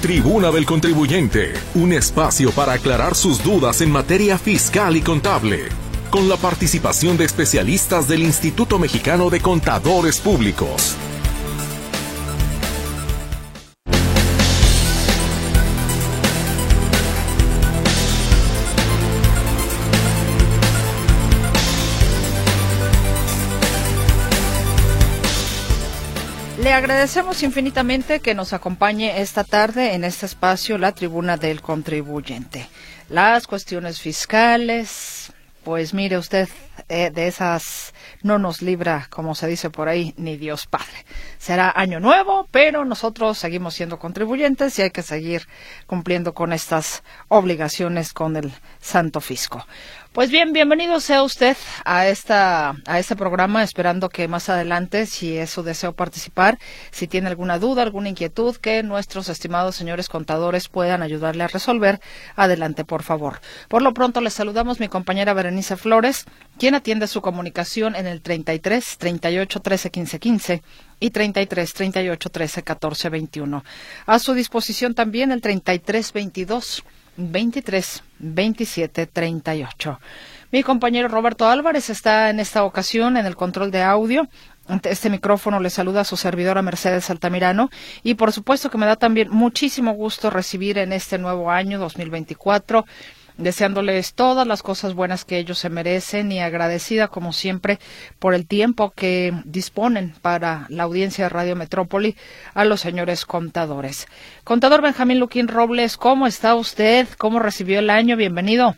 Tribuna del Contribuyente, un espacio para aclarar sus dudas en materia fiscal y contable, con la participación de especialistas del Instituto Mexicano de Contadores Públicos. Agradecemos infinitamente que nos acompañe esta tarde en este espacio la tribuna del contribuyente. Las cuestiones fiscales, pues mire usted, eh, de esas no nos libra, como se dice por ahí, ni Dios Padre. Será año nuevo, pero nosotros seguimos siendo contribuyentes y hay que seguir cumpliendo con estas obligaciones con el Santo Fisco. Pues bien, bienvenido sea usted a esta a este programa, esperando que más adelante, si es su deseo participar, si tiene alguna duda, alguna inquietud, que nuestros estimados señores contadores puedan ayudarle a resolver, adelante, por favor. Por lo pronto, les saludamos mi compañera Berenice Flores, quien atiende su comunicación en el 33 38 13 15 15 y 33 38 13 14 21. A su disposición también el 33 22 23 27 38. Mi compañero Roberto Álvarez está en esta ocasión en el control de audio. Este micrófono le saluda a su servidora Mercedes Altamirano y por supuesto que me da también muchísimo gusto recibir en este nuevo año 2024 deseándoles todas las cosas buenas que ellos se merecen y agradecida como siempre por el tiempo que disponen para la audiencia de Radio Metrópoli a los señores contadores. Contador Benjamín Luquín Robles, ¿cómo está usted? ¿Cómo recibió el año? Bienvenido.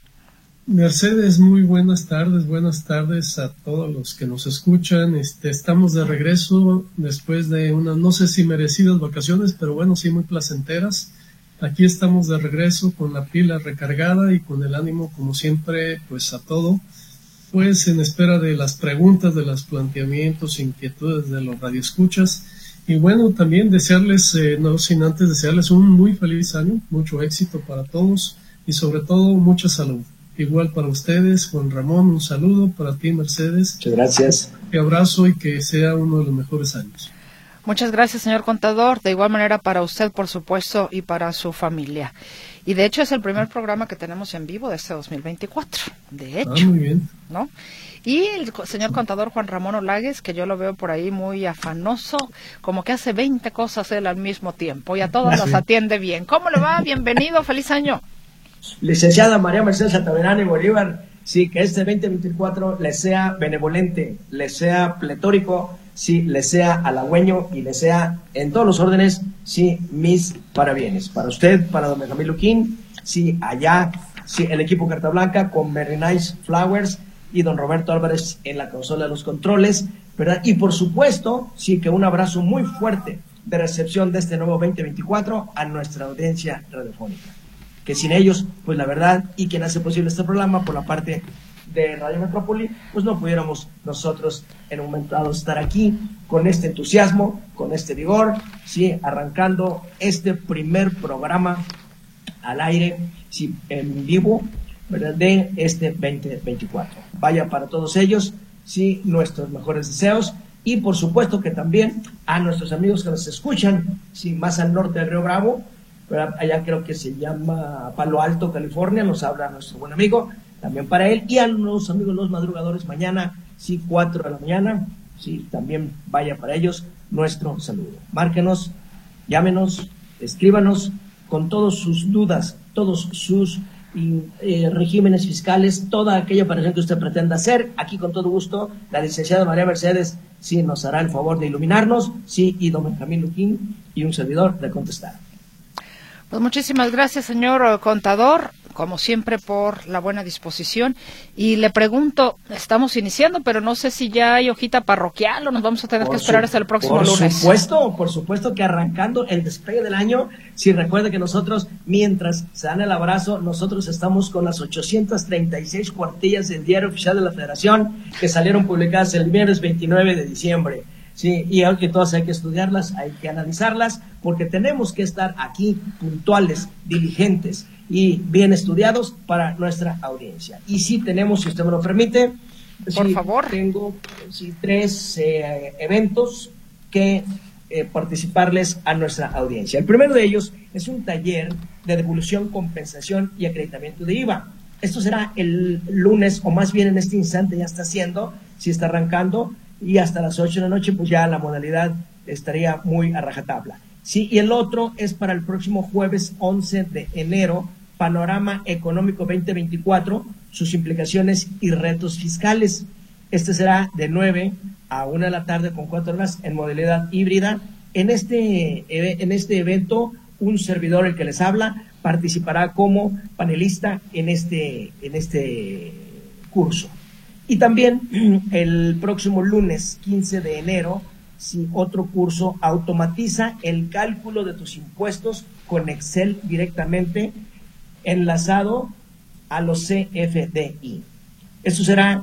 Mercedes, muy buenas tardes, buenas tardes a todos los que nos escuchan. Este, estamos de regreso después de unas, no sé si merecidas vacaciones, pero bueno, sí muy placenteras. Aquí estamos de regreso con la pila recargada y con el ánimo, como siempre, pues a todo, pues en espera de las preguntas, de los planteamientos, inquietudes de los radioescuchas. Y bueno, también desearles, eh, no sin antes desearles un muy feliz año, mucho éxito para todos y sobre todo mucha salud. Igual para ustedes, Juan Ramón, un saludo para ti, Mercedes. Muchas gracias. Un abrazo y que sea uno de los mejores años. Muchas gracias, señor contador. De igual manera para usted, por supuesto, y para su familia. Y de hecho es el primer programa que tenemos en vivo de este 2024. De hecho. Ah, muy bien. ¿No? Y el señor contador Juan Ramón Olagues, que yo lo veo por ahí muy afanoso, como que hace 20 cosas él al mismo tiempo y a todas las atiende bien. ¿Cómo le va? Bienvenido, feliz año. Licenciada María Mercedes y Bolívar, sí, que este 2024 le sea benevolente, le sea pletórico sí le sea halagüeño y le sea en todos los órdenes, sí, mis parabienes. Para usted, para don Benjamín Luquín, sí, allá, sí, el equipo Carta Blanca con Very Nice Flowers y don Roberto Álvarez en la consola de los controles, ¿verdad? Y por supuesto, sí, que un abrazo muy fuerte de recepción de este nuevo 2024 a nuestra audiencia radiofónica. Que sin ellos, pues la verdad, y quien hace posible este programa por la parte de Radio Metrópoli, pues no pudiéramos nosotros en un momento dado estar aquí con este entusiasmo, con este vigor, sí, arrancando este primer programa al aire, sí, en vivo, ¿verdad? de este 2024. Vaya para todos ellos, sí, nuestros mejores deseos y por supuesto que también a nuestros amigos que nos escuchan, sí, más al norte del Río Bravo, allá creo que se llama Palo Alto, California, nos habla nuestro buen amigo también para él. Y a los amigos los madrugadores, mañana, sí, 4 de la mañana, sí, también vaya para ellos nuestro saludo. Márquenos, llámenos, escríbanos con todas sus dudas, todos sus eh, regímenes fiscales, toda aquella operación que usted pretenda hacer. Aquí con todo gusto, la licenciada María Mercedes sí nos hará el favor de iluminarnos, sí, y don Benjamín Luquín y un servidor de contestar. Pues muchísimas gracias, señor contador como siempre, por la buena disposición. Y le pregunto, estamos iniciando, pero no sé si ya hay hojita parroquial o nos vamos a tener que esperar hasta el próximo lunes. Por supuesto, por supuesto que arrancando el despegue del año, si recuerda que nosotros, mientras se dan el abrazo, nosotros estamos con las 836 cuartillas del diario oficial de la Federación que salieron publicadas el viernes 29 de diciembre. Sí, y aunque todas hay que estudiarlas, hay que analizarlas, porque tenemos que estar aquí puntuales, diligentes y bien estudiados para nuestra audiencia. Y si tenemos, si usted me lo permite, por favor, tengo tres eh, eventos que eh, participarles a nuestra audiencia. El primero de ellos es un taller de devolución, compensación y acreditamiento de IVA. Esto será el lunes, o más bien en este instante ya está haciendo, si está arrancando, y hasta las 8 de la noche, pues ya la modalidad estaría muy a rajatabla. Sí, y el otro es para el próximo jueves 11 de enero, Panorama Económico 2024, sus implicaciones y retos fiscales. Este será de 9 a 1 de la tarde con 4 horas en modalidad híbrida. En este, en este evento, un servidor, el que les habla, participará como panelista en este, en este curso. Y también el próximo lunes 15 de enero, si otro curso automatiza el cálculo de tus impuestos con Excel directamente enlazado a los CFDI. Eso será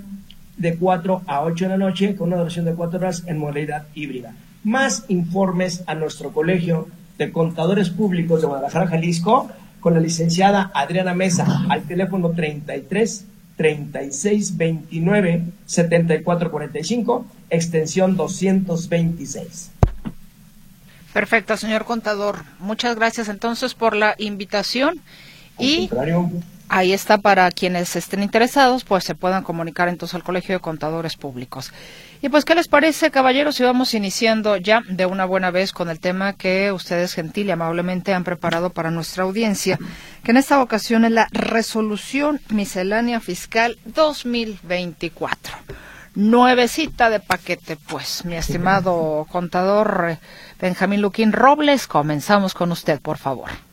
de 4 a 8 de la noche con una duración de 4 horas en modalidad híbrida. Más informes a nuestro colegio de contadores públicos de Guadalajara, Jalisco, con la licenciada Adriana Mesa al teléfono 33 36 29 74 45, extensión 226. Perfecto, señor contador. Muchas gracias entonces por la invitación. Y ahí está para quienes estén interesados, pues se puedan comunicar entonces al Colegio de Contadores Públicos. Y pues, ¿qué les parece, caballeros? Si vamos iniciando ya de una buena vez con el tema que ustedes gentil y amablemente han preparado para nuestra audiencia, que en esta ocasión es la Resolución Miscelánea Fiscal 2024. Nuevecita de paquete, pues, mi estimado contador eh, Benjamín Luquín Robles, comenzamos con usted, por favor.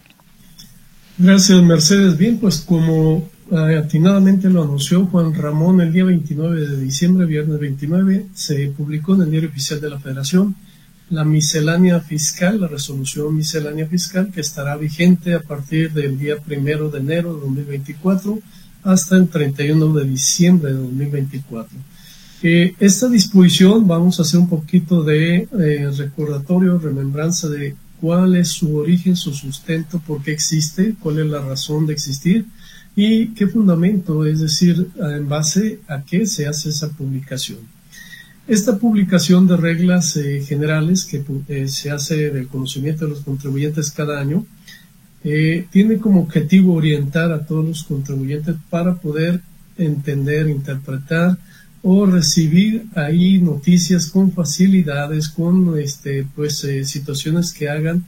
Gracias, Mercedes. Bien, pues como atinadamente lo anunció Juan Ramón el día 29 de diciembre, viernes 29, se publicó en el diario oficial de la Federación la miscelánea fiscal, la resolución miscelánea fiscal que estará vigente a partir del día primero de enero de 2024 hasta el 31 de diciembre de 2024. Eh, esta disposición, vamos a hacer un poquito de eh, recordatorio, remembranza de cuál es su origen, su sustento, por qué existe, cuál es la razón de existir y qué fundamento, es decir, en base a qué se hace esa publicación. Esta publicación de reglas eh, generales que eh, se hace del conocimiento de los contribuyentes cada año eh, tiene como objetivo orientar a todos los contribuyentes para poder entender, interpretar o recibir ahí noticias con facilidades, con este, pues, situaciones que hagan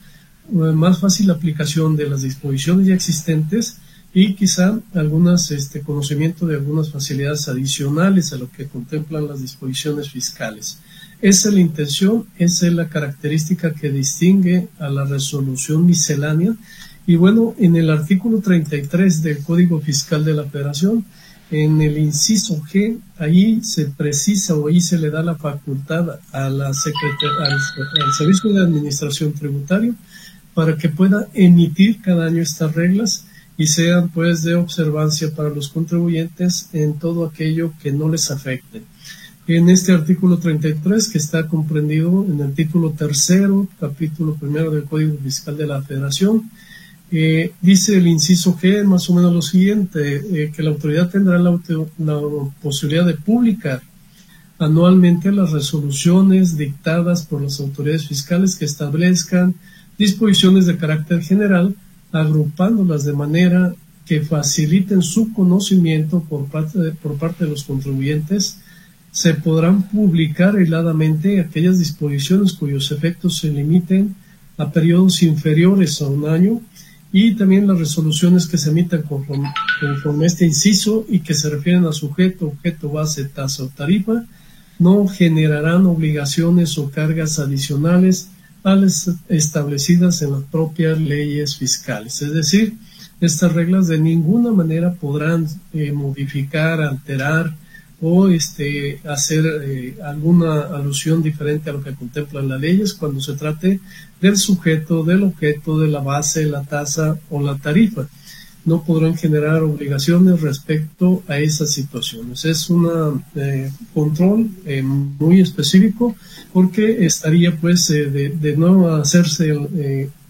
más fácil la aplicación de las disposiciones ya existentes y quizá algunas este, conocimiento de algunas facilidades adicionales a lo que contemplan las disposiciones fiscales. Esa es la intención, esa es la característica que distingue a la resolución miscelánea. Y bueno, en el artículo 33 del Código Fiscal de la Federación, en el inciso G, ahí se precisa o ahí se le da la facultad a la al, al Servicio de Administración Tributaria para que pueda emitir cada año estas reglas y sean pues de observancia para los contribuyentes en todo aquello que no les afecte. En este artículo 33, que está comprendido en el título tercero, capítulo primero del Código Fiscal de la Federación, eh, dice el inciso G más o menos lo siguiente, eh, que la autoridad tendrá la, posibilidad de publicar anualmente las resoluciones dictadas por las autoridades fiscales que establezcan disposiciones de carácter general agrupándolas de manera que faciliten su conocimiento por parte de, por parte de los contribuyentes, se podrán publicar aisladamente aquellas disposiciones cuyos efectos se limiten a periodos inferiores a un año y también las resoluciones que se emitan conforme, conforme este inciso y que se refieren a sujeto, objeto, base, tasa o tarifa, no generarán obligaciones o cargas adicionales establecidas en las propias leyes fiscales. Es decir, estas reglas de ninguna manera podrán eh, modificar, alterar o este, hacer eh, alguna alusión diferente a lo que contemplan las leyes cuando se trate del sujeto, del objeto, de la base, la tasa o la tarifa no podrán generar obligaciones respecto a esas situaciones. Es un eh, control eh, muy específico porque estaría pues eh, de, de, no hacerse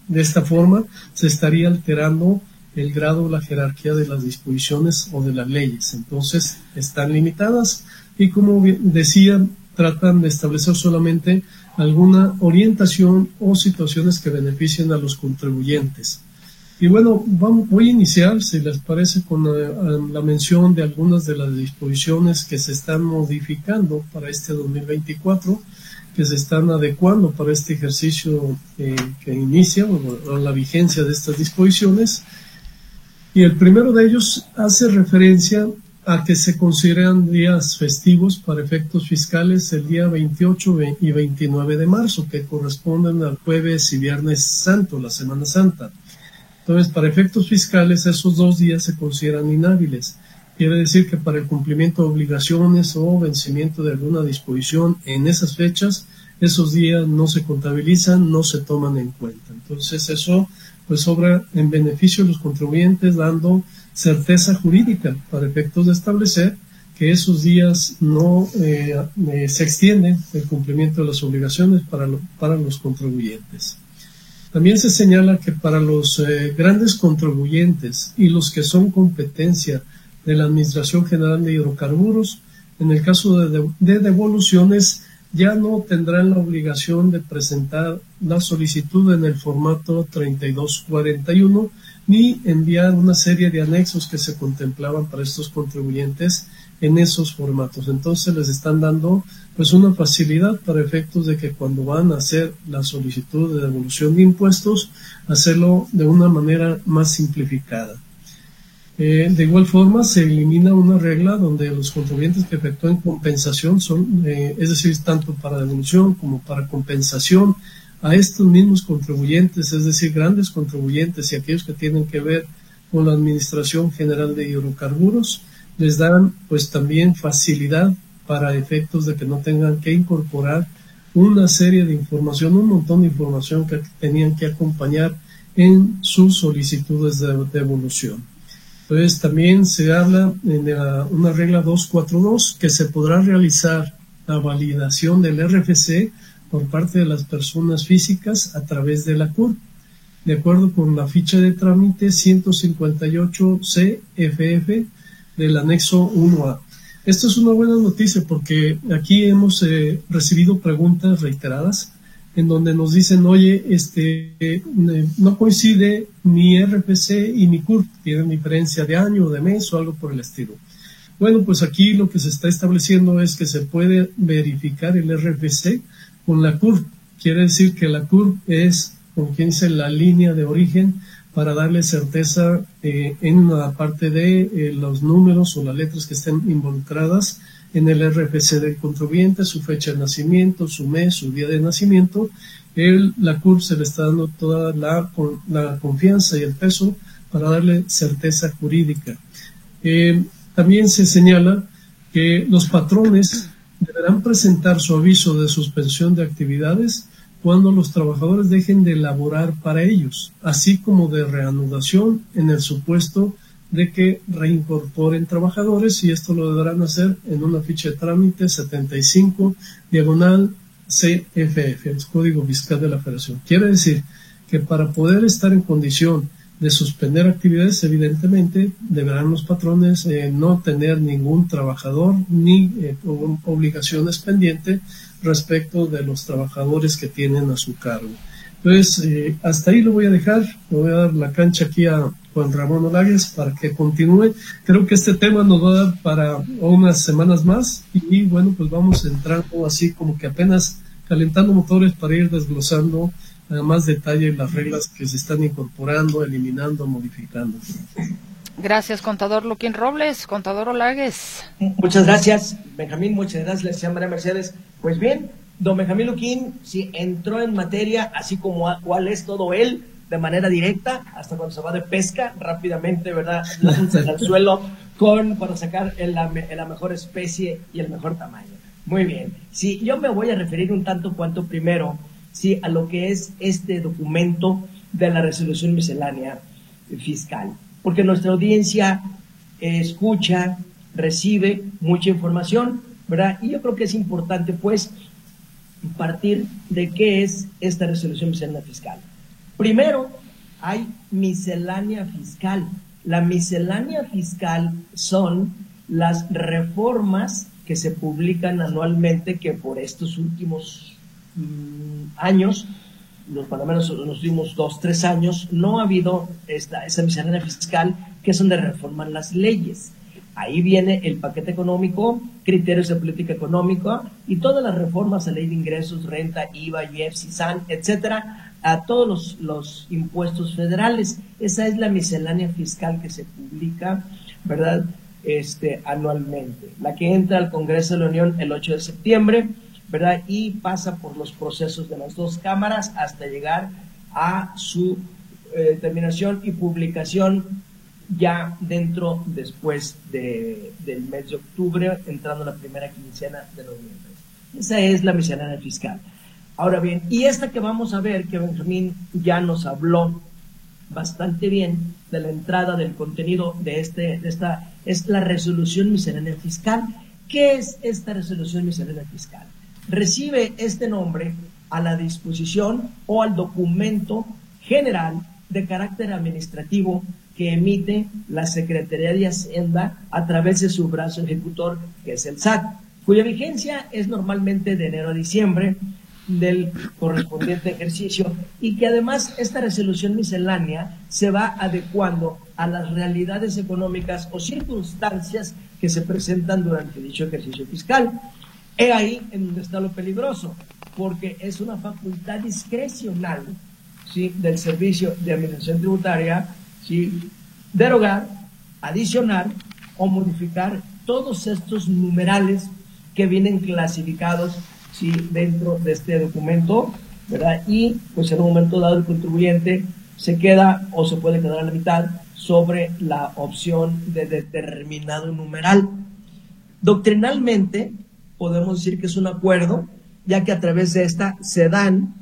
de esta forma, se estaría alterando el grado, la jerarquía de las disposiciones o de las leyes. Entonces están limitadas y como decía, tratan de establecer solamente alguna orientación o situaciones que beneficien a los contribuyentes. Y bueno, voy a iniciar, si les parece, con la, mención de algunas de las disposiciones que se están modificando para este 2024, que se están adecuando para este ejercicio eh, que inicia, o la vigencia de estas disposiciones. Y el primero de ellos hace referencia a que se consideran días festivos para efectos fiscales el día 28 y 29 de marzo, que corresponden al jueves y viernes santo, la Semana Santa. Entonces, para efectos fiscales, esos dos días se consideran inhábiles. Quiere decir que para el cumplimiento de obligaciones o vencimiento de alguna disposición en esas fechas, esos días no se contabilizan, no se toman en cuenta. Entonces, eso pues obra en beneficio de los contribuyentes, dando certeza jurídica para efectos de establecer que esos días no eh, eh, se extienden el cumplimiento de las obligaciones para, para los contribuyentes. También se señala que para los eh, grandes contribuyentes y los que son competencia de la Administración General de Hidrocarburos, en el caso de, de devoluciones, ya no tendrán la obligación de presentar la solicitud en el formato 3241 ni enviar una serie de anexos que se contemplaban para estos contribuyentes en esos formatos. Entonces les están dando pues una facilidad para efectos de que cuando van a hacer la solicitud de devolución de impuestos, hacerlo de una manera más simplificada. Eh, de igual forma, se elimina una regla donde los contribuyentes que efectúen compensación son, eh, es decir, tanto para devolución como para compensación a estos mismos contribuyentes, es decir, grandes contribuyentes y aquellos que tienen que ver con la Administración General de Hidrocarburos, les dan pues también facilidad para efectos de que no tengan que incorporar una serie de información, un montón de información que tenían que acompañar en sus solicitudes de devolución. Entonces también se habla en una regla 242 que se podrá realizar la validación del RFC por parte de las personas físicas a través de la CUR, de acuerdo con la ficha de trámite 158 CFF del anexo 1A. Esto es una buena noticia porque aquí hemos eh, recibido preguntas reiteradas en donde nos dicen, oye, este, eh, no coincide mi RPC y mi CURP, tienen diferencia de año o de mes o algo por el estilo. Bueno, pues aquí lo que se está estableciendo es que se puede verificar el RFC con la CURP. Quiere decir que la CURP es, como quien dice, la línea de origen para darle certeza eh, en la parte de eh, los números o las letras que estén involucradas en el RFC del contribuyente, su fecha de nacimiento, su mes, su día de nacimiento. La CURP se le está dando toda la, la confianza y el peso para darle certeza jurídica. Eh, también se señala que los patrones deberán presentar su aviso de suspensión de actividades cuando los trabajadores dejen de laborar para ellos, así como de reanudación en el supuesto de que reincorporen trabajadores y esto lo deberán hacer en una ficha de trámite 75 diagonal CFF, el Código Fiscal de la Federación. Quiere decir que para poder estar en condición de suspender actividades, evidentemente deberán los patrones eh, no tener ningún trabajador ni eh, obligaciones pendientes respecto de los trabajadores que tienen a su cargo. Entonces, eh, hasta ahí lo voy a dejar, le voy a dar la cancha aquí a Juan Ramón Olagues para que continúe. Creo que este tema nos va a dar para unas semanas más y, bueno, pues vamos entrando así como que apenas calentando motores para ir desglosando a más detalle las reglas que se están incorporando, eliminando, modificando. Gracias, contador Luquín Robles, contador Olagues. Muchas gracias, Benjamín, muchas gracias, señora María Mercedes. Pues bien, don Benjamín Luquín sí entró en materia, así como cuál es todo él, de manera directa, hasta cuando se va de pesca, rápidamente, ¿verdad? al suelo con, para sacar la, la mejor especie y el mejor tamaño. Muy bien. Sí, yo me voy a referir un tanto cuanto primero, sí, a lo que es este documento de la resolución miscelánea fiscal porque nuestra audiencia escucha, recibe mucha información, ¿verdad? Y yo creo que es importante, pues, partir de qué es esta resolución miscelánea fiscal. Primero, hay miscelánea fiscal. La miscelánea fiscal son las reformas que se publican anualmente que por estos últimos mm, años, los, menos los últimos dos, tres años, no ha habido esta, esa miscelánea fiscal que es donde reforman las leyes. Ahí viene el paquete económico, criterios de política económica y todas las reformas a ley de ingresos, renta, IVA, IEF, SISAN, etcétera, a todos los, los, impuestos federales. Esa es la miscelánea fiscal que se publica, ¿verdad? Este, anualmente. La que entra al Congreso de la Unión el 8 de septiembre, ¿verdad? Y pasa por los procesos de las dos cámaras hasta llegar a su eh, terminación y publicación ya dentro después de, del mes de octubre, entrando la primera quincena de noviembre. Esa es la miscelánea fiscal. Ahora bien, y esta que vamos a ver, que Benjamín ya nos habló bastante bien de la entrada del contenido de, este, de esta, es la resolución miscelánea fiscal. ¿Qué es esta resolución miscelánea fiscal? Recibe este nombre a la disposición o al documento general de carácter administrativo que emite la Secretaría de Hacienda a través de su brazo ejecutor, que es el SAT, cuya vigencia es normalmente de enero a diciembre del correspondiente ejercicio y que además esta resolución miscelánea se va adecuando a las realidades económicas o circunstancias que se presentan durante dicho ejercicio fiscal. He ahí en donde está lo peligroso, porque es una facultad discrecional ¿sí? del Servicio de Administración Tributaria derogar, adicionar o modificar todos estos numerales que vienen clasificados ¿sí? dentro de este documento, ¿verdad? Y pues en un momento dado el contribuyente se queda o se puede quedar a la mitad sobre la opción de determinado numeral. Doctrinalmente podemos decir que es un acuerdo, ya que a través de esta se dan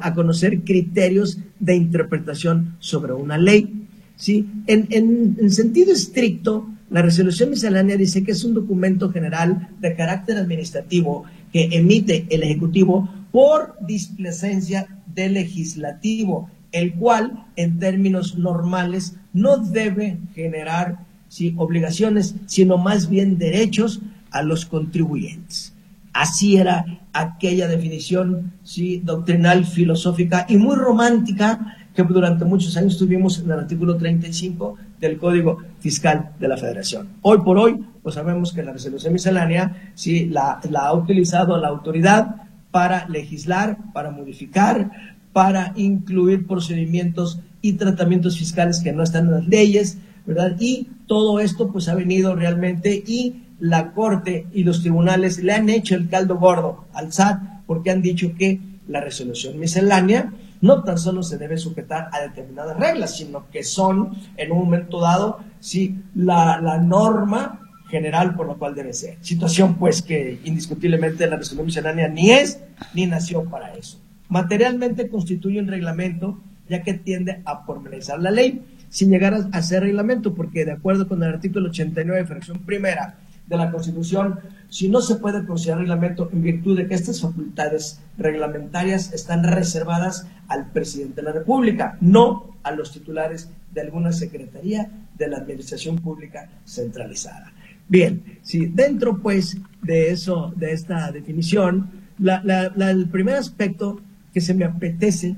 a conocer criterios de interpretación sobre una ley. ¿sí? En, en, sentido estricto, la resolución miscelánea dice que es un documento general de carácter administrativo que emite el Ejecutivo por displacencia del legislativo, el cual, en términos normales, no debe generar ¿sí? obligaciones, sino más bien derechos a los contribuyentes. Así era aquella definición ¿sí? doctrinal, filosófica y muy romántica que durante muchos años tuvimos en el artículo 35 del Código Fiscal de la Federación. Hoy por hoy, pues sabemos que la resolución miscelánea sí la, la ha utilizado la autoridad para legislar, para modificar, para incluir procedimientos y tratamientos fiscales que no están en las leyes, ¿verdad? Y todo esto pues ha venido realmente y la Corte y los tribunales le han hecho el caldo gordo al SAT porque han dicho que la resolución miscelánea no tan solo se debe sujetar a determinadas reglas, sino que son, en un momento dado, sí, la, la norma general por la cual debe ser. Situación, pues, que indiscutiblemente la resolución miscelánea ni es ni nació para eso. Materialmente constituye un reglamento, ya que tiende a formalizar la ley, sin llegar a, ser reglamento, porque de acuerdo con el artículo 89, fracción primera de la Constitución, si no se puede considerar reglamento en virtud de que estas facultades reglamentarias están reservadas al presidente de la República, no a los titulares de alguna secretaría de la Administración Pública centralizada. Bien, si dentro pues de eso, de esta definición, el primer aspecto que se me apetece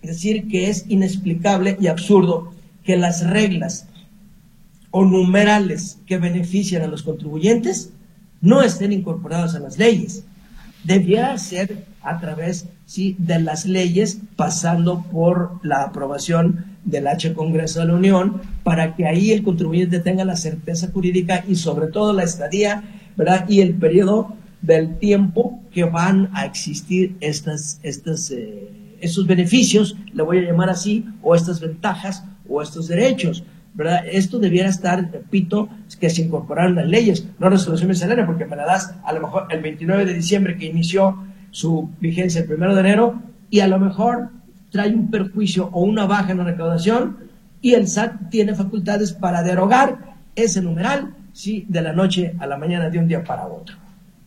decir que es inexplicable y absurdo que las reglas o numerales que benefician a los contribuyentes no estén incorporados a las leyes. Debiera ser a través sí, de las leyes, pasando por la aprobación del H Congreso de la Unión, para que ahí el contribuyente tenga la certeza jurídica y sobre todo la estadía, ¿verdad? Y el periodo del tiempo que van a existir estas, estas, eh, estos beneficios, le voy a llamar así, o estas ventajas o estos derechos. ¿Verdad? Esto debiera estar, repito, que se incorporaran las leyes, no resolución miscelánea, porque me la das a lo mejor el 29 de diciembre que inició su vigencia el 1 de enero y a lo mejor trae un perjuicio o una baja en la recaudación y el SAT tiene facultades para derogar ese numeral, sí, de la noche a la mañana de un día para otro.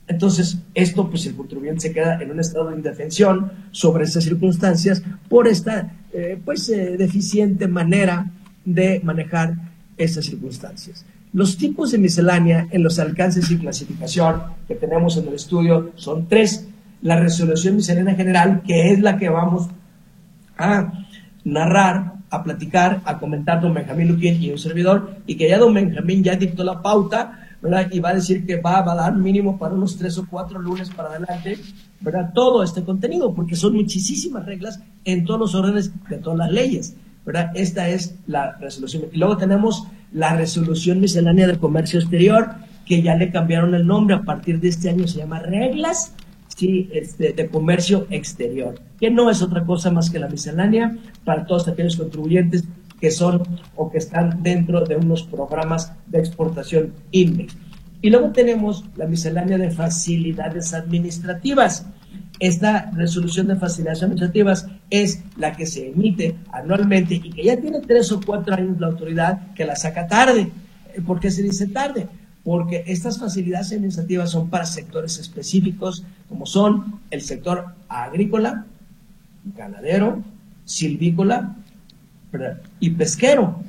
Entonces, esto, pues el contribuyente se queda en un estado de indefensión sobre estas circunstancias por esta, eh, pues, eh, deficiente manera de manejar estas circunstancias. Los tipos de miscelánea en los alcances y clasificación que tenemos en el estudio son tres. La resolución miscelánea general, que es la que vamos a narrar, a platicar, a comentar don Benjamín Luquín y un servidor, y que ya don Benjamín ya dictó la pauta, ¿verdad? Y va a decir que va, va a dar mínimo para unos tres o cuatro lunes para adelante, ¿verdad? Todo este contenido, porque son muchísimas reglas en todos los órdenes de todas las leyes, Esta es la resolución. Y luego tenemos la resolución miscelánea de comercio exterior, que ya le cambiaron el nombre, a partir de este año se llama reglas sí, este, de comercio exterior, que no es otra cosa más que la miscelánea para todos aquellos contribuyentes que son o que están dentro de unos programas de exportación INDEX. Y luego tenemos la miscelánea de facilidades administrativas. Esta resolución de facilidades administrativas es la que se emite anualmente y que ya tiene tres o cuatro años la autoridad que la saca tarde. ¿Por qué se dice tarde? porque estas facilidades administrativas son para sectores específicos, como son el sector agrícola, ganadero, silvícola y pesquero.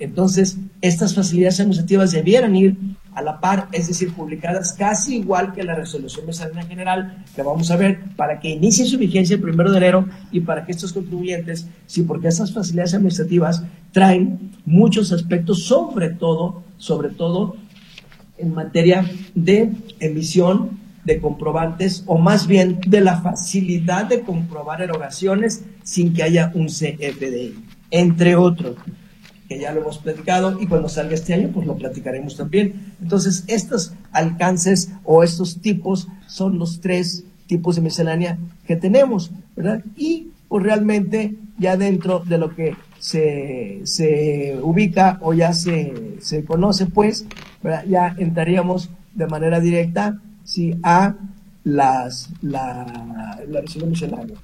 Entonces, estas facilidades administrativas debieran ir a la par, es decir, publicadas casi igual que la resolución de salida general que vamos a ver para que inicie su vigencia el primero de enero y para que estos contribuyentes, sí, porque estas facilidades administrativas traen muchos aspectos, sobre todo, sobre todo en materia de emisión de comprobantes o más bien de la facilidad de comprobar erogaciones sin que haya un CFDI, entre otros, que ya lo hemos platicado y cuando salga este año pues lo platicaremos también. Entonces, estos alcances o estos tipos son los tres tipos de miscelánea que tenemos, ¿verdad? Y pues realmente ya dentro de lo que se, se ubica o ya se, se conoce, pues, ya entraríamos de manera directa sí, a las, la, la miscelánea.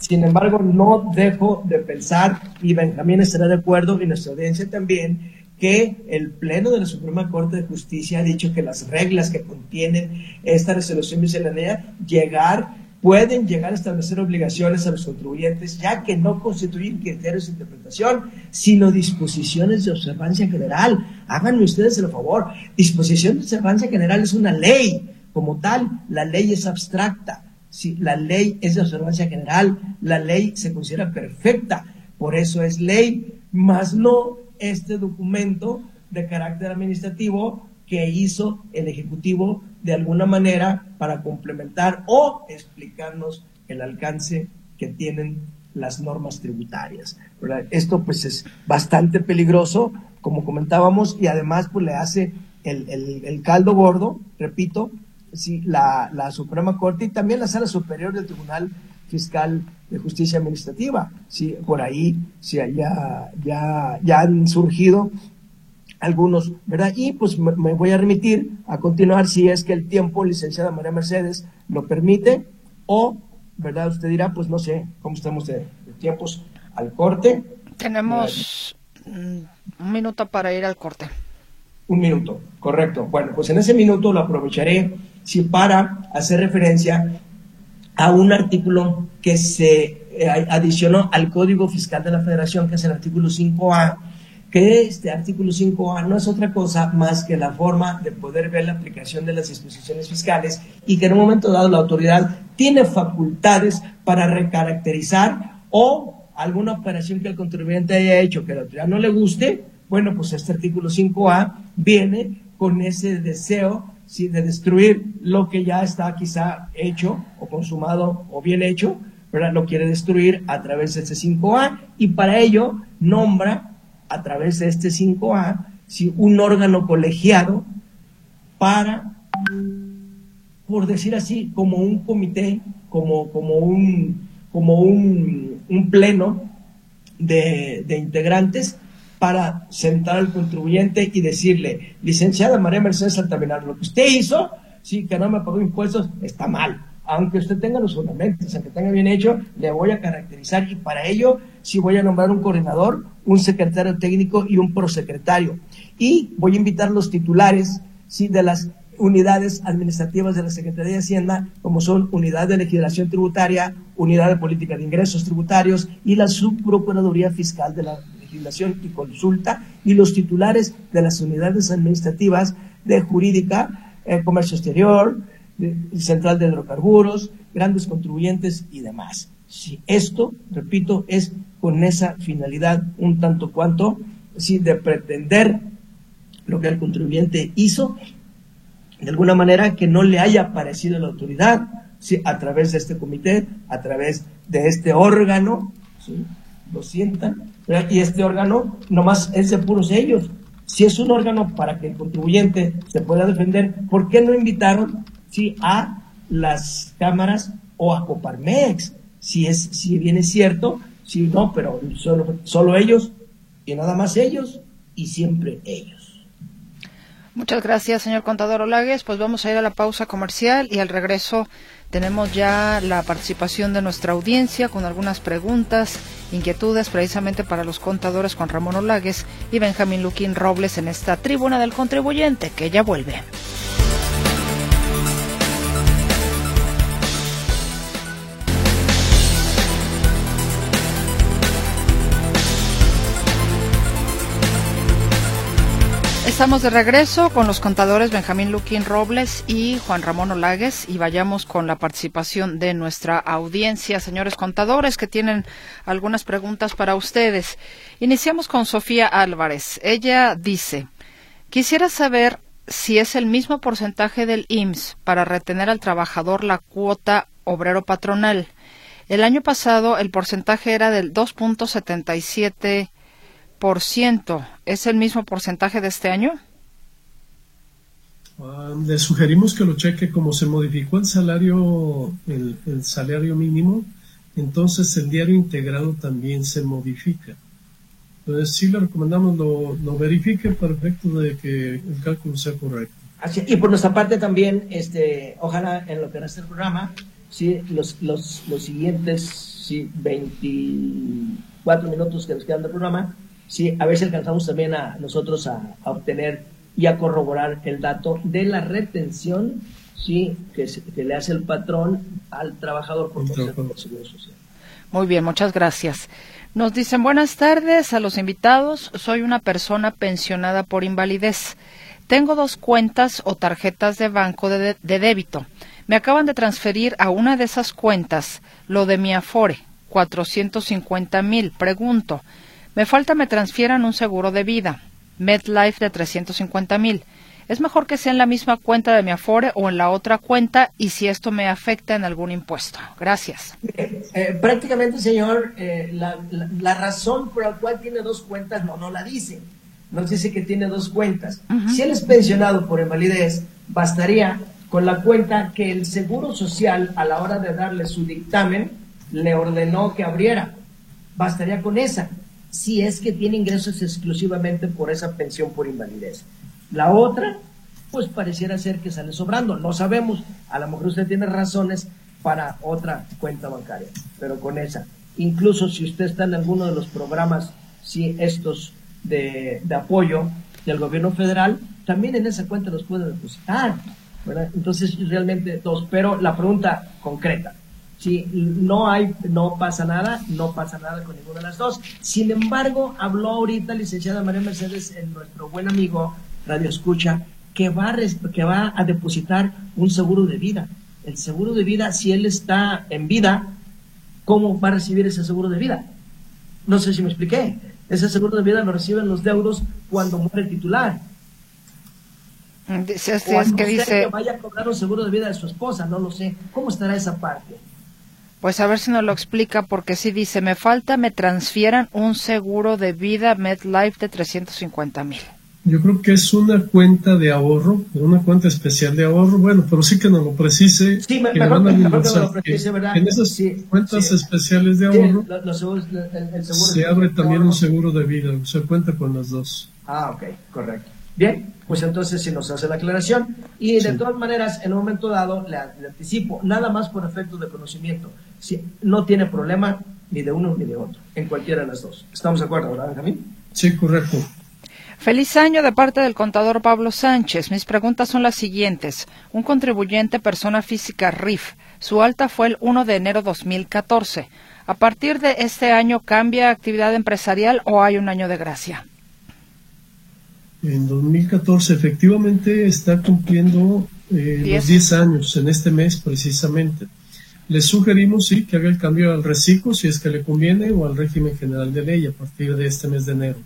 Sin embargo, no dejo de pensar, y Benjamín estará de acuerdo, y nuestra audiencia también, que el Pleno de la Suprema Corte de Justicia ha dicho que las reglas que contienen esta resolución miscelánea llegar pueden llegar a establecer obligaciones a los contribuyentes, ya que no constituyen criterios de interpretación, sino disposiciones de observancia general. Háganme ustedes el favor. Disposición de observancia general es una ley. Como tal, la ley es abstracta. Si la ley es de observancia general, la ley se considera perfecta. Por eso es ley, más no este documento de carácter administrativo que hizo el Ejecutivo de alguna manera para complementar o explicarnos el alcance que tienen las normas tributarias. Esto pues es bastante peligroso, como comentábamos, y además pues le hace el, caldo gordo, repito, si la, la, Suprema Corte y también la Sala Superior del Tribunal Fiscal de Justicia Administrativa. Sí, por ahí sí, ya, ya, ya han surgido algunos, ¿verdad? Y pues me, voy a remitir a continuar si es que el tiempo, licenciada María Mercedes, lo permite o, ¿verdad? Usted dirá, pues no sé cómo estamos de, tiempos al corte. Tenemos un minuto para ir al corte. Un minuto, correcto. Bueno, pues en ese minuto lo aprovecharé si para hacer referencia a un artículo que se eh, adicionó al Código Fiscal de la Federación, que es el artículo 5A, que este artículo 5A no es otra cosa más que la forma de poder ver la aplicación de las disposiciones fiscales y que en un momento dado la autoridad tiene facultades para recaracterizar o alguna operación que el contribuyente haya hecho que la autoridad no le guste, bueno, pues este artículo 5A viene con ese deseo de destruir lo que ya está quizá hecho o consumado o bien hecho, pero lo quiere destruir a través de este 5A y para ello nombra a través de este 5A, si un órgano colegiado para, por decir así, como un comité, como, como un, como un, pleno de, integrantes para sentar al contribuyente y decirle, licenciada María Mercedes Altamirano, lo que usted hizo, sí, que no me pagó impuestos, está mal aunque usted tenga los fundamentos, aunque tenga bien hecho, le voy a caracterizar y para ello sí voy a nombrar un coordinador, un secretario técnico y un prosecretario. Y voy a invitar los titulares sí, de las unidades administrativas de la Secretaría de Hacienda, como son Unidad de Legislación Tributaria, Unidad de Política de Ingresos Tributarios y la Subprocuraduría Fiscal de la y consulta y los titulares de las unidades administrativas de jurídica, eh, comercio exterior, central de hidrocarburos, grandes contribuyentes y demás. Si esto, repito, es con esa finalidad un tanto cuanto, si de pretender lo que el contribuyente hizo, de alguna manera que no le haya parecido la autoridad, a través de este comité, a través de este órgano, ¿sí? Lo sientan, y este órgano nomás es de puros ellos. Si es un órgano para que el contribuyente se pueda defender, ¿por qué no invitaron ¿sí? a las cámaras o a Coparmex? Si, es, si bien es cierto, si no, pero solo, solo ellos y nada más ellos y siempre ellos. Muchas gracias, señor contador Olagues. Pues vamos a ir a la pausa comercial y al regreso tenemos ya la participación de nuestra audiencia con algunas preguntas, inquietudes precisamente para los contadores Juan Ramón Olagues y Benjamín Luquín Robles en esta tribuna del contribuyente que ya vuelve. Estamos de regreso con los contadores Benjamín Luquín Robles y Juan Ramón Olagues y vayamos con la participación de nuestra audiencia, señores contadores que tienen algunas preguntas para ustedes. Iniciamos con Sofía Álvarez. Ella dice, quisiera saber si es el mismo porcentaje del IMSS para retener al trabajador la cuota obrero patronal. El año pasado el porcentaje era del 2.77 ¿Es el mismo porcentaje de este año? Ah, le sugerimos que lo cheque como se modificó el salario, el, salario mínimo, entonces el diario integrado también se modifica. Entonces sí le recomendamos lo, lo verifique para efecto de que el cálculo sea correcto. y por nuestra parte también, este, ojalá en lo que resta el programa, sí, los, los, los siguientes sí, 24 minutos que nos quedan del programa, sí, a ver si alcanzamos también a nosotros a, obtener y a corroborar el dato de la retención sí, que, le hace el patrón al trabajador por concepto del Seguro Social. Muy bien, muchas gracias. Nos dicen buenas tardes a los invitados. Soy una persona pensionada por invalidez. Tengo dos cuentas o tarjetas de banco de, de débito. Me acaban de transferir a una de esas cuentas lo de mi Afore, 450 mil. Pregunto, me falta me transfieran un seguro de vida, MedLife de 350 mil. Es mejor que sea en la misma cuenta de mi Afore o en la otra cuenta y si esto me afecta en algún impuesto. Gracias. Eh, prácticamente, señor, eh, la, razón por la cual tiene dos cuentas no, no la dice. Nos dice que tiene dos cuentas. Si él es pensionado por invalidez, bastaría con la cuenta que el Seguro Social, a la hora de darle su dictamen, le ordenó que abriera. Bastaría con esa si es que tiene ingresos exclusivamente por esa pensión por invalidez. La otra, pues pareciera ser que sale sobrando. No sabemos. A lo mejor usted tiene razones para otra cuenta bancaria, pero con esa. Incluso si usted está en alguno de los programas, si estos de, apoyo del gobierno federal, también en esa cuenta los puede depositar. Entonces, realmente dos. Pero la pregunta concreta, si no hay, no pasa nada, no pasa nada con ninguna de las dos. Sin embargo, habló ahorita licenciada María Mercedes, en nuestro buen amigo Radio Escucha, que va, a, que va a depositar un seguro de vida. El seguro de vida, si él está en vida, ¿cómo va a recibir ese seguro de vida? No sé si me expliqué. Ese seguro de vida lo reciben los deudos cuando muere el titular. Dice, es que dice que vaya a cobrar un seguro de vida de su esposa, no lo sé. ¿Cómo estará esa parte? Pues a ver si nos lo explica, porque si dice, me falta, me transfieran un seguro de vida MedLife de 350 mil. Yo creo que es una cuenta de ahorro, una cuenta especial de ahorro, bueno, pero sí que nos lo precise. Sí, me, mejor, mejor que lo precise, ¿verdad? En esas cuentas especiales de ahorro se abre también un seguro de vida, se cuenta con las dos. Ah, ok, correcto. Bien, pues entonces si nos hace la aclaración. Y de todas maneras, en un momento dado, le, anticipo, nada más por efecto de conocimiento, si, no tiene problema ni de uno ni de otro, en cualquiera de las dos. ¿Estamos de acuerdo, verdad, Benjamín? Sí, correcto. Feliz año de parte del contador Pablo Sánchez. Mis preguntas son las siguientes. Un contribuyente persona física RIF. Su alta fue el 1 de enero 2014. ¿A partir de este año cambia actividad empresarial o hay un año de gracia? En 2014 efectivamente está cumpliendo eh, los 10 años en este mes precisamente. Le sugerimos sí que haga el cambio al reciclo si es que le conviene o al régimen general de ley a partir de este mes de enero.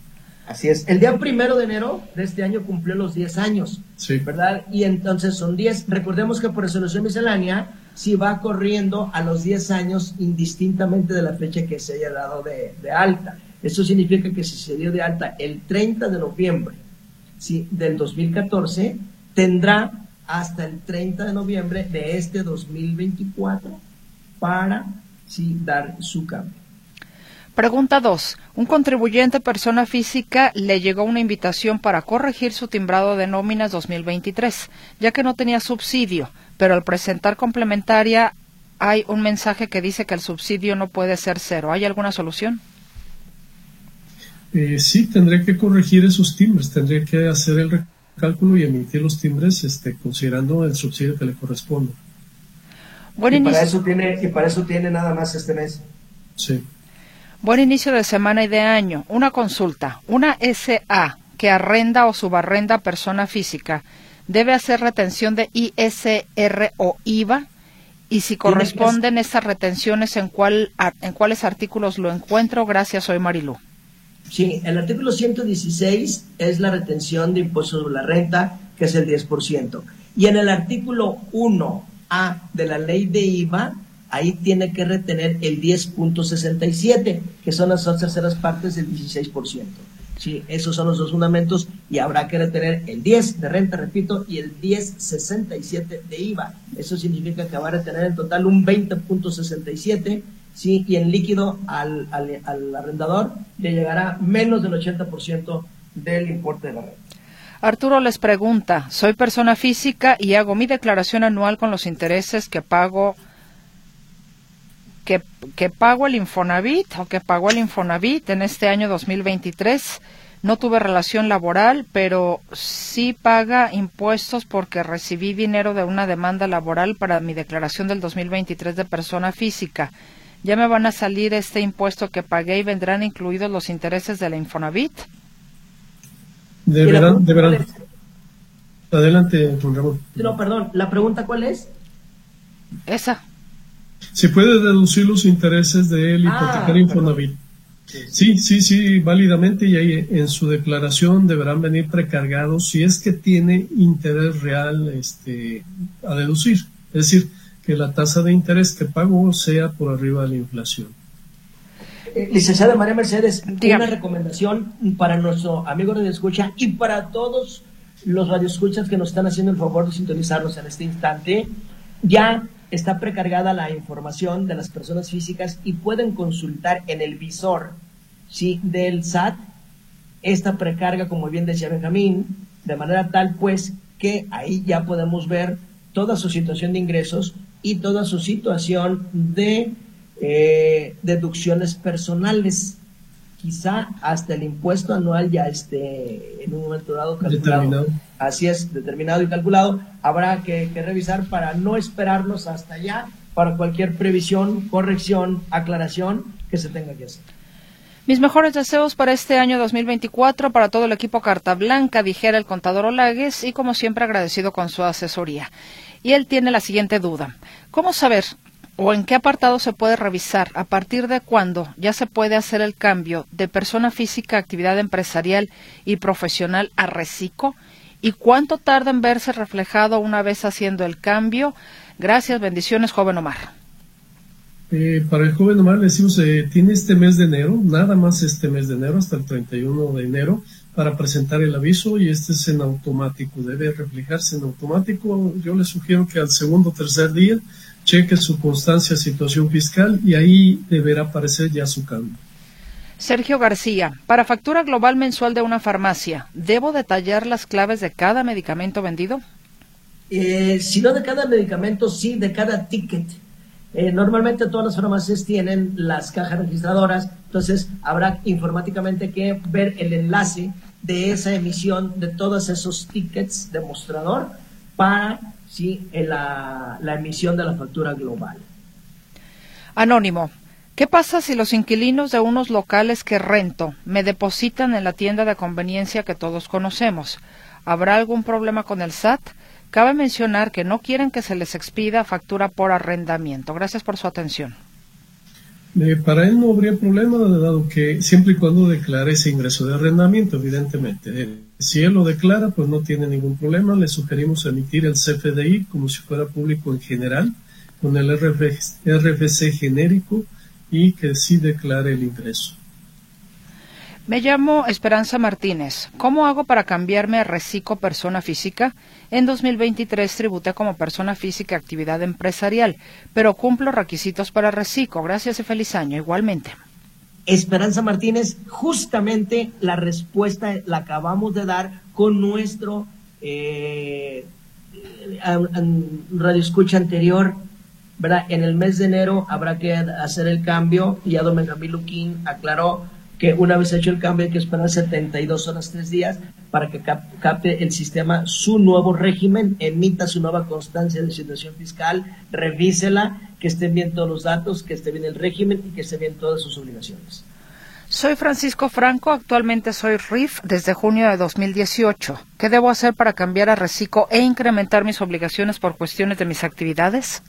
Así es. El día primero de enero de este año cumplió los 10 años. Sí. ¿Verdad? Y entonces son 10. Recordemos que por resolución miscelánea si va corriendo a los 10 años indistintamente de la fecha que se haya dado de, de alta. Eso significa que si se dio de alta el 30 de noviembre ¿sí? del 2014, tendrá hasta el 30 de noviembre de este 2024 para dar su cambio. Pregunta 2. Un contribuyente persona física le llegó una invitación para corregir su timbrado de nóminas 2023, ya que no tenía subsidio, pero al presentar complementaria hay un mensaje que dice que el subsidio no puede ser cero. ¿Hay alguna solución? Eh, sí, tendré que corregir esos timbres, tendría que hacer el cálculo y emitir los timbres este, considerando el subsidio que le corresponde. y, para eso tiene, y para eso tiene nada más este mes. Sí. Buen inicio de semana y de año. Una consulta. Una SA que arrenda o subarrenda persona física debe hacer retención de ISR o IVA y si corresponden esas retenciones en cuál en cuáles artículos lo encuentro. Gracias, soy Marilú. Sí, el artículo 116 es la retención de impuestos sobre la renta, que es el 10%. Y en el artículo 1A de la ley de IVA ahí tiene que retener el 10.67, que son las dos terceras partes del 16%. Sí, esos son los dos fundamentos y habrá que retener el 10 de renta, repito, y el 10.67 de IVA. Eso significa que va a retener en total un 20.67, sí, y en líquido al, al, al arrendador le llegará menos del 80% del importe de la renta. Arturo les pregunta, soy persona física y hago mi declaración anual con los intereses que pago que, pago el Infonavit o que pagó el Infonavit en este año 2023. No tuve relación laboral, pero sí paga impuestos porque recibí dinero de una demanda laboral para mi declaración del 2023 de persona física. ¿Ya me van a salir este impuesto que pagué y vendrán incluidos los intereses de la Infonavit? Deberán, deberán. Adelante, Ramón. No, perdón, ¿la pregunta cuál es? Esa. Se puede deducir los intereses del ah, hipotecario Infonavit. Sí, sí, sí, válidamente y ahí en su declaración deberán venir precargados si es que tiene interés real este, a deducir. Es decir, que la tasa de interés que pago sea por arriba de la inflación. Eh, licenciada María Mercedes, una recomendación para nuestro amigo de escucha y para todos los radioescuchas que nos están haciendo el favor de sintonizarnos en este instante. Ya está precargada la información de las personas físicas y pueden consultar en el visor ¿sí? del SAT esta precarga, como bien decía Benjamín, de manera tal pues que ahí ya podemos ver toda su situación de ingresos y toda su situación de eh, deducciones personales. Quizá hasta el impuesto anual ya esté en un momento dado calculado así es, determinado y calculado, habrá que, revisar para no esperarnos hasta allá para cualquier previsión, corrección, aclaración que se tenga que hacer. Mis mejores deseos para este año 2024 para todo el equipo Carta Blanca, dijera el contador Olagues, y como siempre agradecido con su asesoría. Y él tiene la siguiente duda. ¿Cómo saber o en qué apartado se puede revisar a partir de cuándo ya se puede hacer el cambio de persona física, actividad empresarial y profesional a reciclo? ¿Y cuánto tarda en verse reflejado una vez haciendo el cambio? Gracias, bendiciones, joven Omar. Eh, para el joven Omar le decimos, eh, tiene este mes de enero, nada más este mes de enero, hasta el 31 de enero, para presentar el aviso y este es en automático, debe reflejarse en automático. Yo le sugiero que al segundo o tercer día cheque su constancia, situación fiscal y ahí deberá aparecer ya su cambio. Sergio García, para factura global mensual de una farmacia, ¿debo detallar las claves de cada medicamento vendido? Eh, si no de cada medicamento, sí de cada ticket. Eh, normalmente todas las farmacias tienen las cajas registradoras, entonces habrá informáticamente que ver el enlace de esa emisión de todos esos tickets de mostrador para sí, la, la emisión de la factura global. Anónimo, ¿Qué pasa si los inquilinos de unos locales que rento me depositan en la tienda de conveniencia que todos conocemos? ¿Habrá algún problema con el SAT? Cabe mencionar que no quieren que se les expida factura por arrendamiento. Gracias por su atención. Eh, para él no habría problema, dado que siempre y cuando declare ese ingreso de arrendamiento, evidentemente. Si él lo declara, pues no tiene ningún problema. Le sugerimos emitir el CFDI como si fuera público en general, con el RFC genérico y que sí declare el ingreso. Me llamo Esperanza Martínez. ¿Cómo hago para cambiarme a Recico persona física? En 2023 tributé como persona física actividad empresarial, pero cumplo requisitos para Recico. Gracias y feliz año igualmente. Esperanza Martínez, justamente la respuesta la acabamos de dar con nuestro eh, radio escucha anterior. ¿verdad? En el mes de enero habrá que hacer el cambio. Ya don Benjamín Luquín aclaró que una vez hecho el cambio hay que esperar 72 horas, 3 días para que capte el sistema su nuevo régimen, emita su nueva constancia de situación fiscal, revísela, que estén bien todos los datos, que esté bien el régimen y que esté bien todas sus obligaciones. Soy Francisco Franco, actualmente soy RIF desde junio de 2018. ¿Qué debo hacer para cambiar a Recico e incrementar mis obligaciones por cuestiones de mis actividades?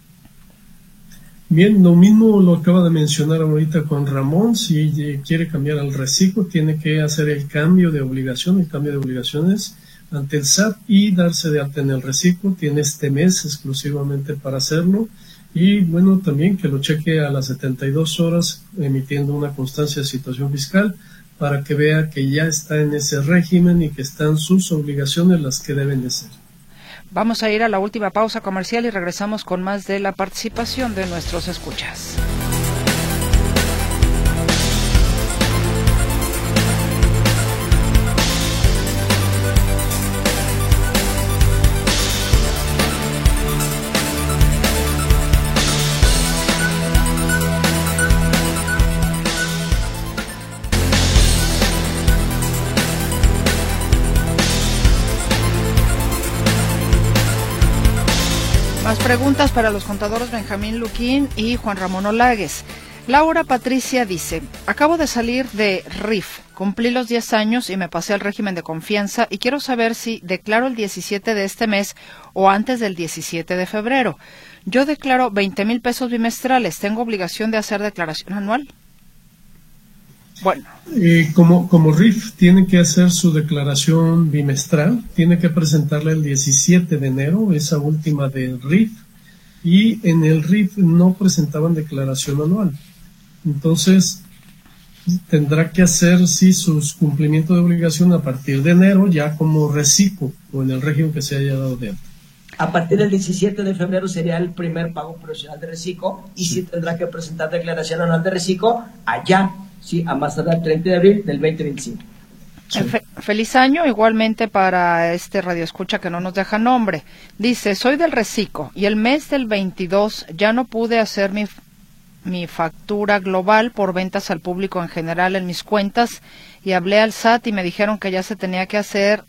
Bien, lo mismo lo acaba de mencionar ahorita Juan Ramón. Si quiere cambiar al reciclo, tiene que hacer el cambio de obligación, el cambio de obligaciones ante el SAT y darse de alta en el reciclo. Tiene este mes exclusivamente para hacerlo. Y bueno, también que lo cheque a las 72 horas emitiendo una constancia de situación fiscal para que vea que ya está en ese régimen y que están sus obligaciones las que deben de ser. Vamos a ir a la última pausa comercial y regresamos con más de la participación de nuestros escuchas. Preguntas para los contadores Benjamín Luquín y Juan Ramón Olagues. Laura Patricia dice, acabo de salir de RIF, cumplí los 10 años y me pasé al régimen de confianza y quiero saber si declaro el 17 de este mes o antes del 17 de febrero. Yo declaro 20 mil pesos bimestrales, ¿tengo obligación de hacer declaración anual? Bueno. Eh, como, como RIF tiene que hacer su declaración bimestral, tiene que presentarla el 17 de enero, esa última de RIF, y en el RIF no presentaban declaración anual. Entonces, tendrá que hacer sí sus cumplimientos de obligación a partir de enero, ya como reciclo o en el régimen que se haya dado de alta. A partir del 17 de febrero sería el primer pago profesional de reciclo y sí, tendrá que presentar declaración anual de reciclo allá sí, a más tardar el 30 de abril del 2025. feliz año igualmente para este radio escucha que no nos deja nombre. Dice, soy del Recico y el mes del 22 ya no pude hacer mi, mi factura global por ventas al público en general en mis cuentas y hablé al SAT y me dijeron que ya se tenía que hacer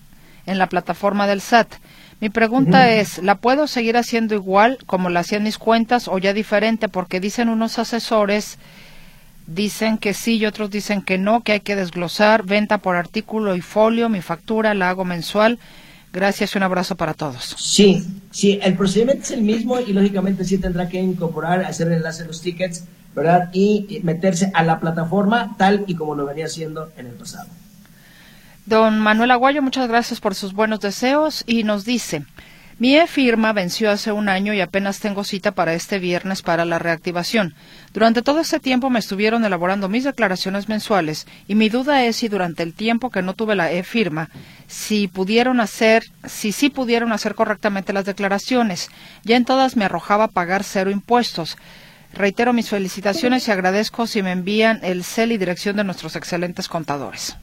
en la plataforma del SAT. Mi pregunta es, ¿la puedo seguir haciendo igual como la hacía en mis cuentas o ya diferente? Porque dicen unos asesores dicen que sí y otros dicen que no, que hay que desglosar, venta por artículo y folio, mi factura la hago mensual. Gracias y un abrazo para todos. Sí, sí, el procedimiento es el mismo y lógicamente sí tendrá que incorporar, hacer el enlace de los tickets, ¿verdad? Y meterse a la plataforma tal y como lo venía haciendo en el pasado. Don Manuel Aguayo, muchas gracias por sus buenos deseos y nos dice, mi e-firma venció hace un año y apenas tengo cita para este viernes para la reactivación. Durante todo ese tiempo me estuvieron elaborando mis declaraciones mensuales y mi duda es si durante el tiempo que no tuve la e-firma, si pudieron hacer, si sí pudieron hacer correctamente las declaraciones. Ya en todas me arrojaba pagar cero impuestos. Reitero mis felicitaciones y agradezco si me envían el CEL y dirección de nuestros excelentes contadores.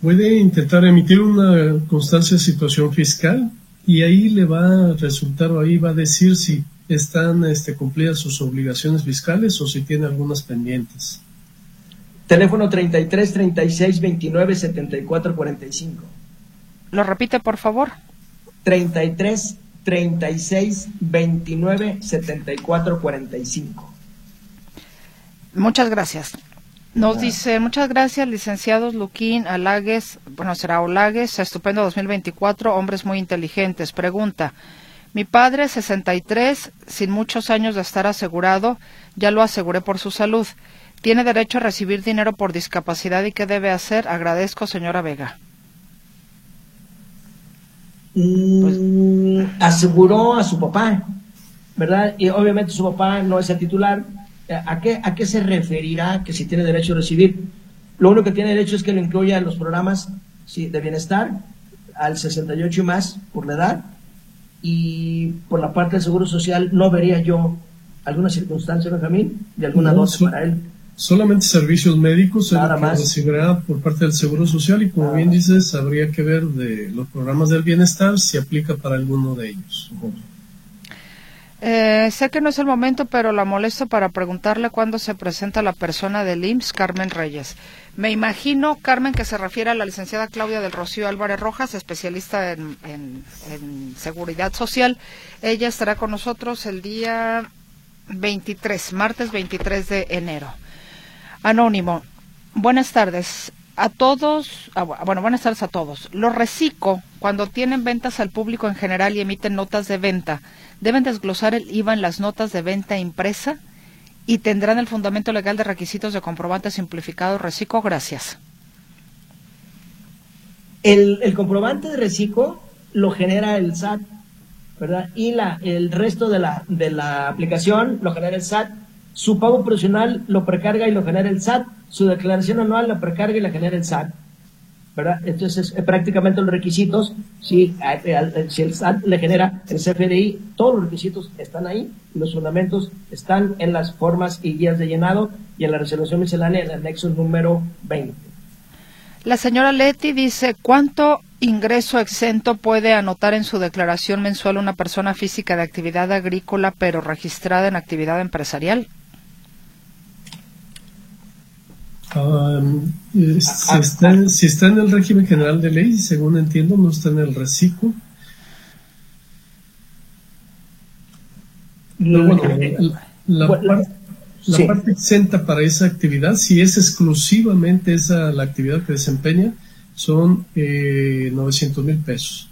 Puede intentar emitir una constancia de situación fiscal y ahí le va a resultar o ahí va a decir si están este, cumplidas sus obligaciones fiscales o si tiene algunas pendientes. Teléfono 33 36 29 74 45. ¿Lo repite, por favor? 33 36 29 74 45. Muchas gracias. Nos dice, muchas gracias, licenciados Luquín, Alagues, bueno, será Olagues, estupendo 2024, hombres muy inteligentes. Pregunta, mi padre, 63, sin muchos años de estar asegurado, ya lo aseguré por su salud. Tiene derecho a recibir dinero por discapacidad y qué debe hacer. Agradezco, señora Vega. Mm, aseguró a su papá, ¿verdad? Y obviamente su papá no es el titular. ¿A qué, ¿A qué se referirá que si tiene derecho a recibir? Lo único que tiene derecho es que lo incluya en los programas sí, de bienestar al 68 y más por la edad. Y por la parte del Seguro Social no vería yo alguna circunstancia, Benjamín, de alguna no, dosis para él. Solamente servicios médicos Nada más. recibirá por parte del Seguro Social y como bien dices, habría que ver de los programas del bienestar si aplica para alguno de ellos. Eh, sé que no es el momento, pero la molesto para preguntarle cuándo se presenta la persona del IMSS, Carmen Reyes. Me imagino, Carmen, que se refiere a la licenciada Claudia del Rocío Álvarez Rojas, especialista en, en seguridad social. Ella estará con nosotros el día 23, martes 23 de enero. Anónimo, buenas tardes a todos, ah, bueno, buenas tardes a todos. Los reciclo cuando tienen ventas al público en general y emiten notas de venta, deben desglosar el IVA en las notas de venta impresa y tendrán el fundamento legal de requisitos de comprobante simplificado reciclo. Gracias. El, el comprobante de reciclo lo genera el SAT, ¿verdad? Y la, el resto de la, de la aplicación lo genera el SAT su pago profesional lo precarga y lo genera el SAT, su declaración anual la precarga y la genera el SAT. Entonces, prácticamente los requisitos, si, si el SAT le genera el CFDI, todos los requisitos están ahí los fundamentos están en las formas y guías de llenado y en la resolución miscelánea en el anexo número 20. La señora Leti dice, ¿cuánto ingreso exento puede anotar en su declaración mensual una persona física de actividad agrícola pero registrada en actividad empresarial? Si, está, si, está, en el régimen general de ley, según entiendo, no está en el reciclo. bueno, la, parte, exenta para esa actividad, si es exclusivamente esa la actividad que desempeña, son eh, 900 mil pesos.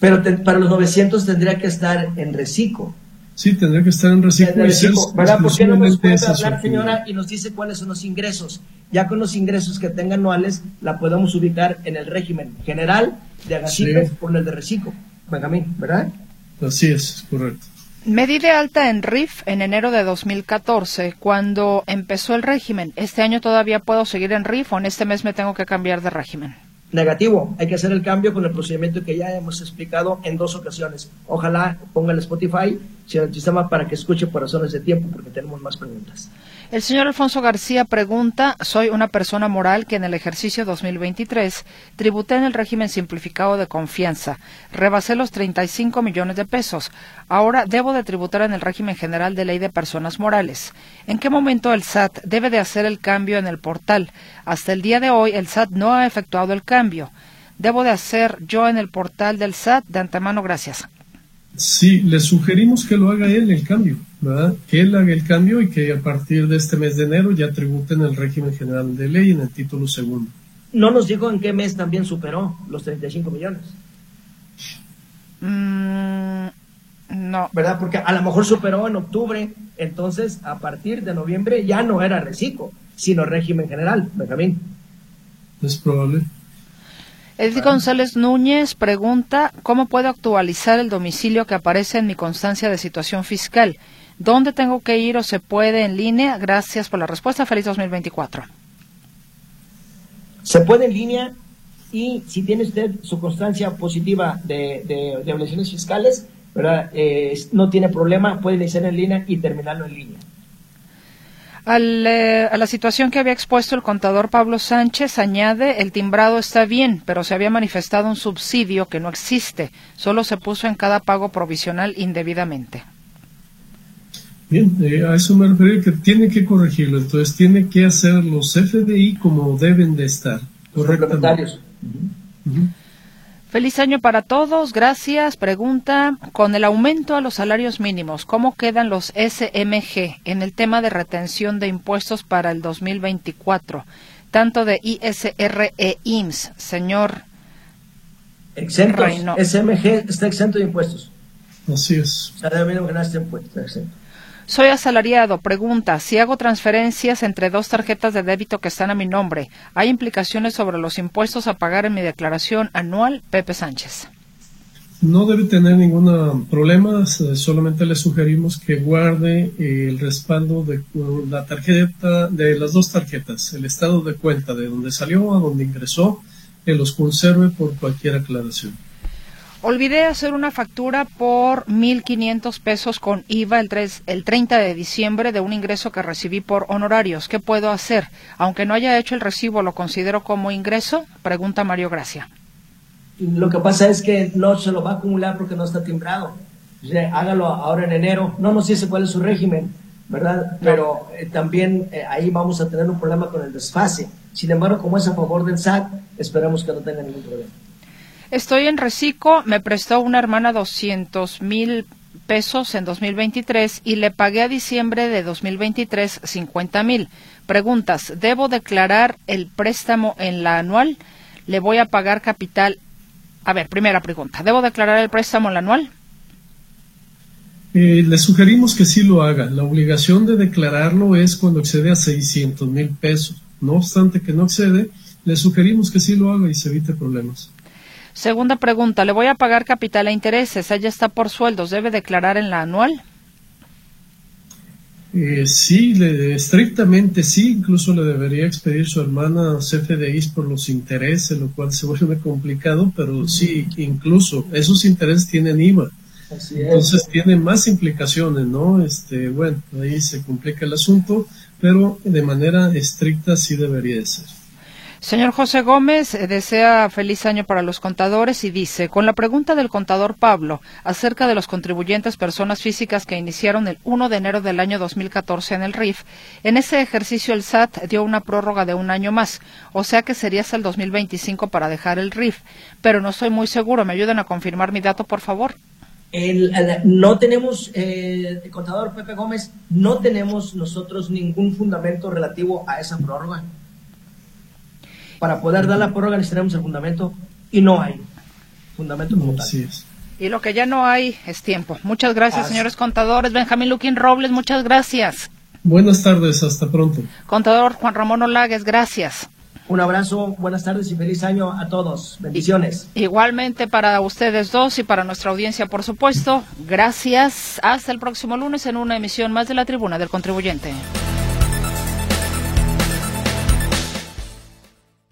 Pero para los 900 tendría que estar en reciclo. Sí, tendría que estar en reciclo. ¿Verdad? ¿Por qué no nos puede hablar, señora, y nos dice cuáles son los ingresos? Ya con los ingresos que tenga anuales, la podemos ubicar en el régimen general de Agacipes por el de reciclo. Benjamín, ¿verdad? Así es, correcto. Me di de alta en RIF en enero de 2014, cuando empezó el régimen. ¿Este año todavía puedo seguir en RIF o en este mes me tengo que cambiar de régimen? Negativo. Hay que hacer el cambio con el procedimiento que ya hemos explicado en dos ocasiones. Ojalá ponga el Spotify, si el sistema para que escuche por razones de tiempo, porque tenemos más preguntas. El señor Alfonso García pregunta, soy una persona moral que en el ejercicio 2023 tributé en el régimen simplificado de confianza, rebasé los 35 millones de pesos, ahora debo de tributar en el régimen general de ley de personas morales. ¿En qué momento el SAT debe de hacer el cambio en el portal? Hasta el día de hoy el SAT no ha efectuado el cambio. ¿Debo de hacer yo en el portal del SAT? De antemano, gracias. Sí, le sugerimos que lo haga él el cambio, ¿verdad? Que él haga el cambio y que a partir de este mes de enero ya tributen el régimen general de ley en el título segundo. No nos dijo en qué mes también superó los 35 millones. Mm, no. ¿Verdad? Porque a lo mejor superó en octubre, entonces a partir de noviembre ya no era reciclo, sino régimen general, Benjamín. Es probable. Edith González Núñez pregunta, ¿cómo puedo actualizar el domicilio que aparece en mi constancia de situación fiscal? ¿Dónde tengo que ir o se puede en línea? Gracias por la respuesta. Feliz 2024. Se puede en línea y si tiene usted su constancia positiva de, de, obligaciones fiscales, ¿verdad? Eh, no tiene problema, puede iniciar en línea y terminarlo en línea. Eh, a la situación que había expuesto el contador Pablo Sánchez, añade, el timbrado está bien, pero se había manifestado un subsidio que no existe, solo se puso en cada pago provisional indebidamente. Bien, eh, a eso me refiero que tiene que corregirlo, entonces tiene que hacer los FDI como deben de estar. Correctamente. Feliz año para todos, gracias. Pregunta, con el aumento a los salarios mínimos, ¿cómo quedan los SMG en el tema de retención de impuestos para el 2024? Tanto de ISR e IMSS, señor. Exentos. SMG está exento de impuestos. Así es. Salario mínimo general está exento. Soy asalariado. Pregunta, si hago transferencias entre dos tarjetas de débito que están a mi nombre, ¿hay implicaciones sobre los impuestos a pagar en mi declaración anual? Pepe Sánchez. No debe tener ningún problema, solamente le sugerimos que guarde eh, el respaldo de la tarjeta, de las dos tarjetas, el estado de cuenta de donde salió a donde ingresó, que los conserve por cualquier aclaración. Olvidé hacer una factura por 1.500 pesos con IVA el, el 30 de diciembre de un ingreso que recibí por honorarios. ¿Qué puedo hacer? Aunque no haya hecho el recibo, ¿lo considero como ingreso? Pregunta Mario Gracia. Lo que pasa es que no se lo va a acumular porque no está timbrado. hágalo ahora en enero. No, no sé cuál es su régimen, ¿verdad? Pero eh, también eh, ahí vamos a tener un problema con el desfase. Sin embargo, como es a favor del SAT, esperamos que no tenga ningún problema. Estoy en Recico, me prestó una hermana 200 mil pesos en 2023 y le pagué a diciembre de 2023 50 mil. Preguntas, ¿debo declarar el préstamo en la anual? ¿Le voy a pagar capital? A ver, primera pregunta, ¿debo declarar el préstamo en la anual? Eh, le sugerimos que sí lo haga. La obligación de declararlo es cuando excede a 600 mil pesos. No obstante que no excede, le sugerimos que sí lo haga y se evite problemas. Segunda pregunta, le voy a pagar capital e intereses. Ella está por sueldos. ¿Debe declarar en la anual? Eh, sí, estrictamente sí. Incluso le debería expedir su hermana CFDIs por los intereses, lo cual se vuelve complicado, pero sí, incluso esos intereses tienen IVA. Entonces tiene más implicaciones, ¿no? Este, bueno, ahí se complica el asunto, pero de manera estricta sí debería de ser. Señor José Gómez eh, desea feliz año para los contadores y dice, con la pregunta del contador Pablo acerca de los contribuyentes personas físicas que iniciaron el 1 de enero del año 2014 en el RIF, en ese ejercicio el SAT dio una prórroga de un año más, o sea que sería hasta el 2025 para dejar el RIF, pero no estoy muy seguro, ¿me ayudan a confirmar mi dato, por favor? no tenemos, eh, contador Pepe Gómez, no tenemos nosotros ningún fundamento relativo a esa prórroga para poder dar la prórroga necesitaremos el fundamento y no hay fundamento como tal. Y lo que ya no hay es tiempo. Muchas gracias, señores contadores. Benjamín Luquín Robles, muchas gracias. Buenas tardes, hasta pronto. Contador Juan Ramón Olagues, gracias. Un abrazo, buenas tardes y feliz año a todos. Bendiciones. Igualmente para ustedes dos y para nuestra audiencia, por supuesto. Gracias. Hasta el próximo lunes en una emisión más de la Tribuna del Contribuyente.